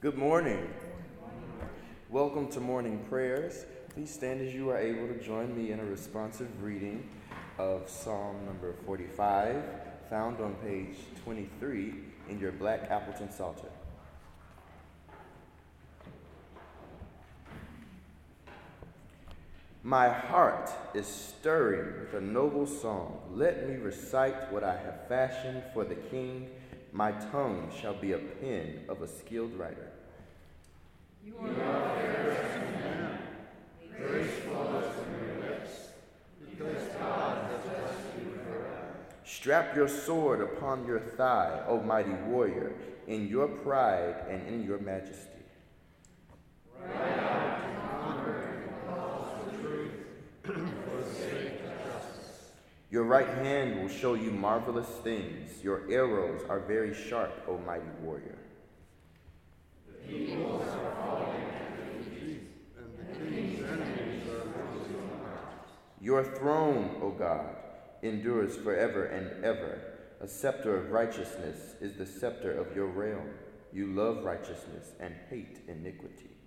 Good morning. Welcome to morning prayers. Please stand as you are able to join me in a responsive reading of Psalm number 45, found on page 23 in your Black Appleton Psalter. My heart is stirring with a noble song. Let me recite what I have fashioned for the king. My tongue shall be a pen of a skilled writer. You are fair man, graceful as your lips, because God has blessed you forever. Strap your sword upon your thigh, O mighty warrior, in your pride and in your majesty. Right out to conquer and cause the truth for the sake of justice. Your right hand will show you marvelous things. Your arrows are very sharp, O mighty warrior. The peoples are falling at your feet, and the king's enemies are heart. Your throne, O God, endures forever and ever. A scepter of righteousness is the scepter of your realm. You love righteousness and hate iniquity.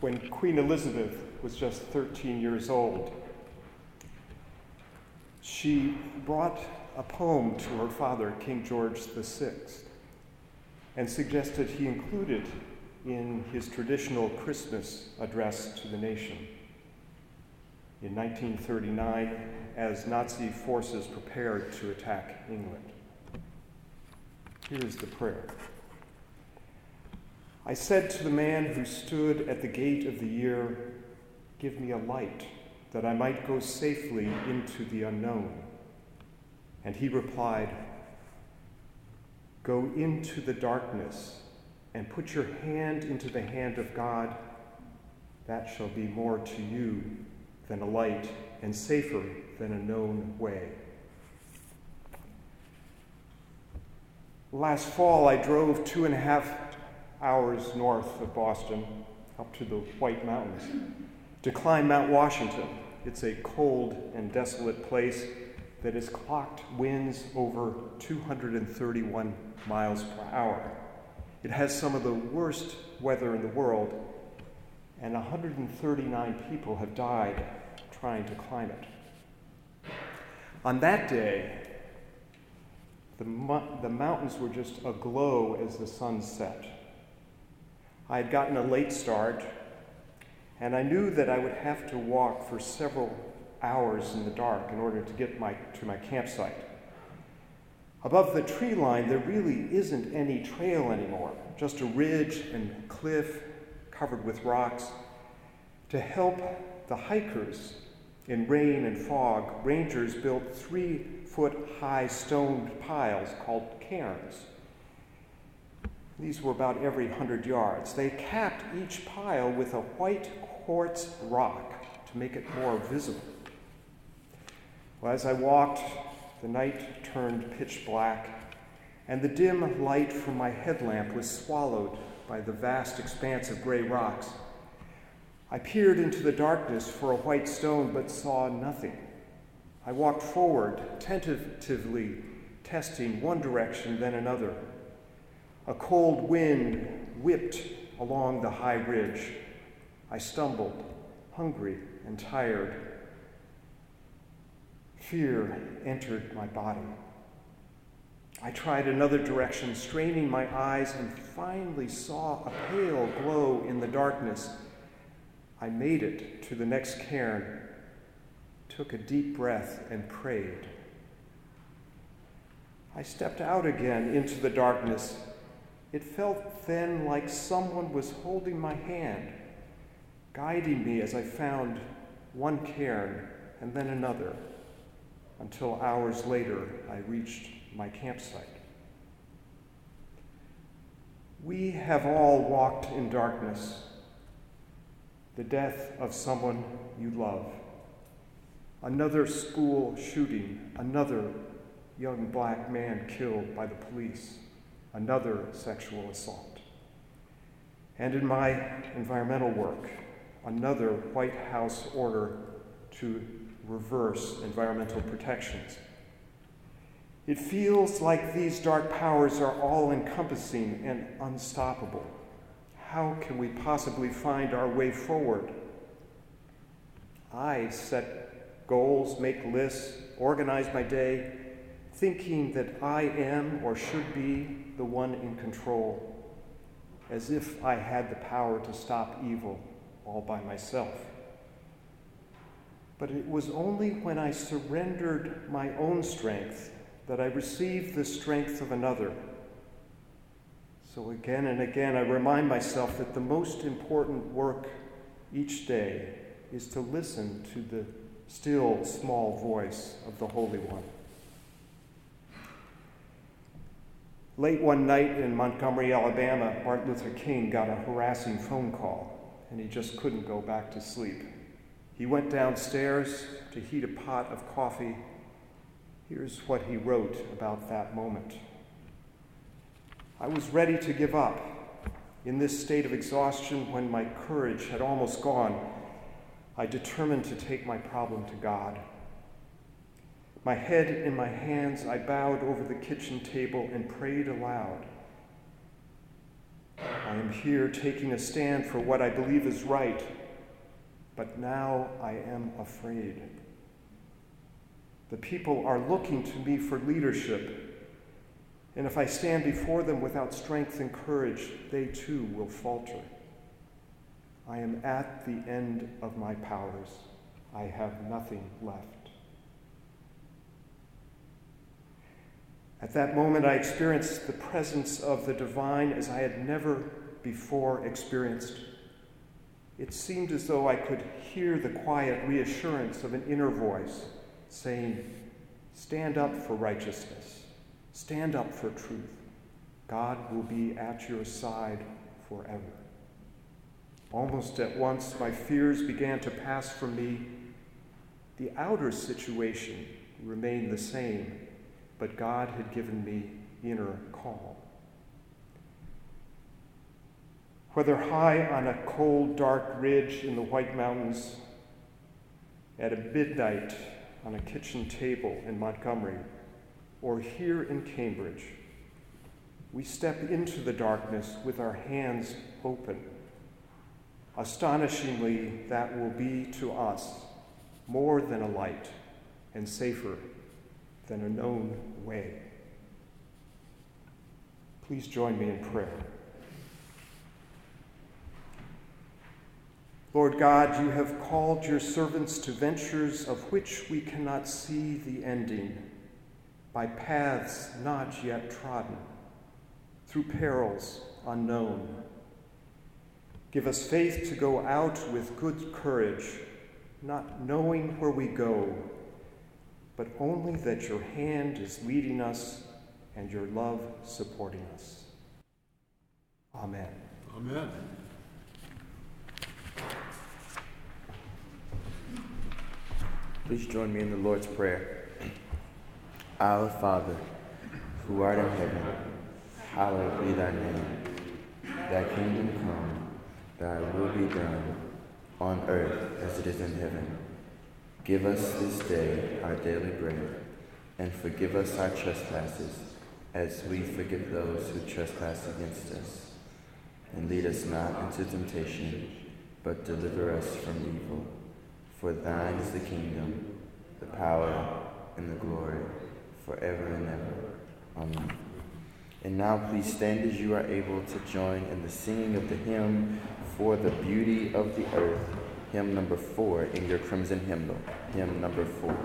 When Queen Elizabeth was just 13 years old. She brought a poem to her father, King George VI, and suggested he include it in his traditional Christmas address to the nation. In 1939, as Nazi forces prepared to attack England. Here is the prayer. I said to the man who stood at the gate of the year, Give me a light, that I might go safely into the unknown. And he replied, Go into the darkness and put your hand into the hand of God. That shall be more to you than a light and safer than a known way. Last fall, I drove two and a half hours north of Boston up to the White Mountains to climb Mount Washington. It's a cold and desolate place that has clocked winds over 231 miles per hour. It has some of the worst weather in the world, and 139 people have died trying to climb it. On that day, the, the mountains were just aglow as the sun set. I had gotten a late start, and I knew that I would have to walk for several hours in the dark in order to get my, to my campsite. Above the tree line, there really isn't any trail anymore, just a ridge and cliff covered with rocks. To help the hikers in rain and fog, rangers built three foot high stone piles called cairns. These were about every hundred yards. They capped each pile with a white quartz rock to make it more visible. Well, as I walked, the night turned pitch black, and the dim light from my headlamp was swallowed by the vast expanse of gray rocks. I peered into the darkness for a white stone, but saw nothing. I walked forward, tentatively testing one direction, then another. A cold wind whipped along the high ridge. I stumbled, hungry and tired. Fear entered my body. I tried another direction, straining my eyes, and finally saw a pale glow in the darkness. I made it to the next cairn, took a deep breath, and prayed. I stepped out again into the darkness. It felt then like someone was holding my hand, guiding me as I found one cairn and then another, until hours later I reached my campsite. We have all walked in darkness the death of someone you love, another school shooting, another young black man killed by the police, another sexual assault. And in my environmental work, another White House order to reverse environmental protections. It feels like these dark powers are all encompassing and unstoppable how can we possibly find our way forward? I set goals, make lists, organize my day, thinking that I am or should be the one in control, as if I had the power to stop evil all by myself. But it was only when I surrendered my own strength that I received the strength of another so again and again, I remind myself that the most important work each day is to listen to the still small voice of the Holy One. Late one night in Montgomery, Alabama, Martin Luther King got a harassing phone call, and he just couldn't go back to sleep. He went downstairs to heat a pot of coffee. Here's what he wrote about that moment. I was ready to give up. In this state of exhaustion, when my courage had almost gone, I determined to take my problem to God. My head in my hands, I bowed over the kitchen table and prayed aloud. I am here taking a stand for what I believe is right, but now I am afraid. The people are looking to me for leadership, and if I stand before them without strength and courage, they too will falter. I am at the end of my powers. I have nothing left. At that moment, I experienced the presence of the divine as I had never before experienced. It seemed as though I could hear the quiet reassurance of an inner voice saying, Stand up for righteousness, stand up for truth. God will be at your side forever. Almost at once, my fears began to pass from me. The outer situation remained the same but God had given me inner calm. Whether high on a cold, dark ridge in the White Mountains, at a midnight on a kitchen table in Montgomery, or here in Cambridge, we step into the darkness with our hands open. Astonishingly, that will be to us more than a light and safer than a known way. Please join me in prayer. Lord God, you have called your servants to ventures of which we cannot see the ending, by paths not yet trodden, through perils unknown. Give us faith to go out with good courage, not knowing where we go but only that your hand is leading us and your love supporting us. Amen. Amen. Please join me in the Lord's Prayer. Our Father, who art in heaven, hallowed be thy name. Thy kingdom come, thy will be done, on earth as it is in heaven. Give us this day our daily bread, and forgive us our trespasses, as we forgive those who trespass against us. And lead us not into temptation, but deliver us from evil. For thine is the kingdom, the power, and the glory, forever and ever. Amen. And now please stand as you are able to join in the singing of the hymn, For the Beauty of the Earth hymn number four in your crimson hymnal, hymn number four.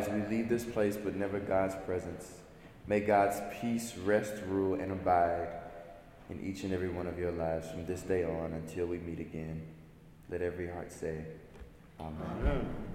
As we leave this place, but never God's presence. May God's peace rest, rule, and abide in each and every one of your lives from this day on until we meet again. Let every heart say, Amen. Amen.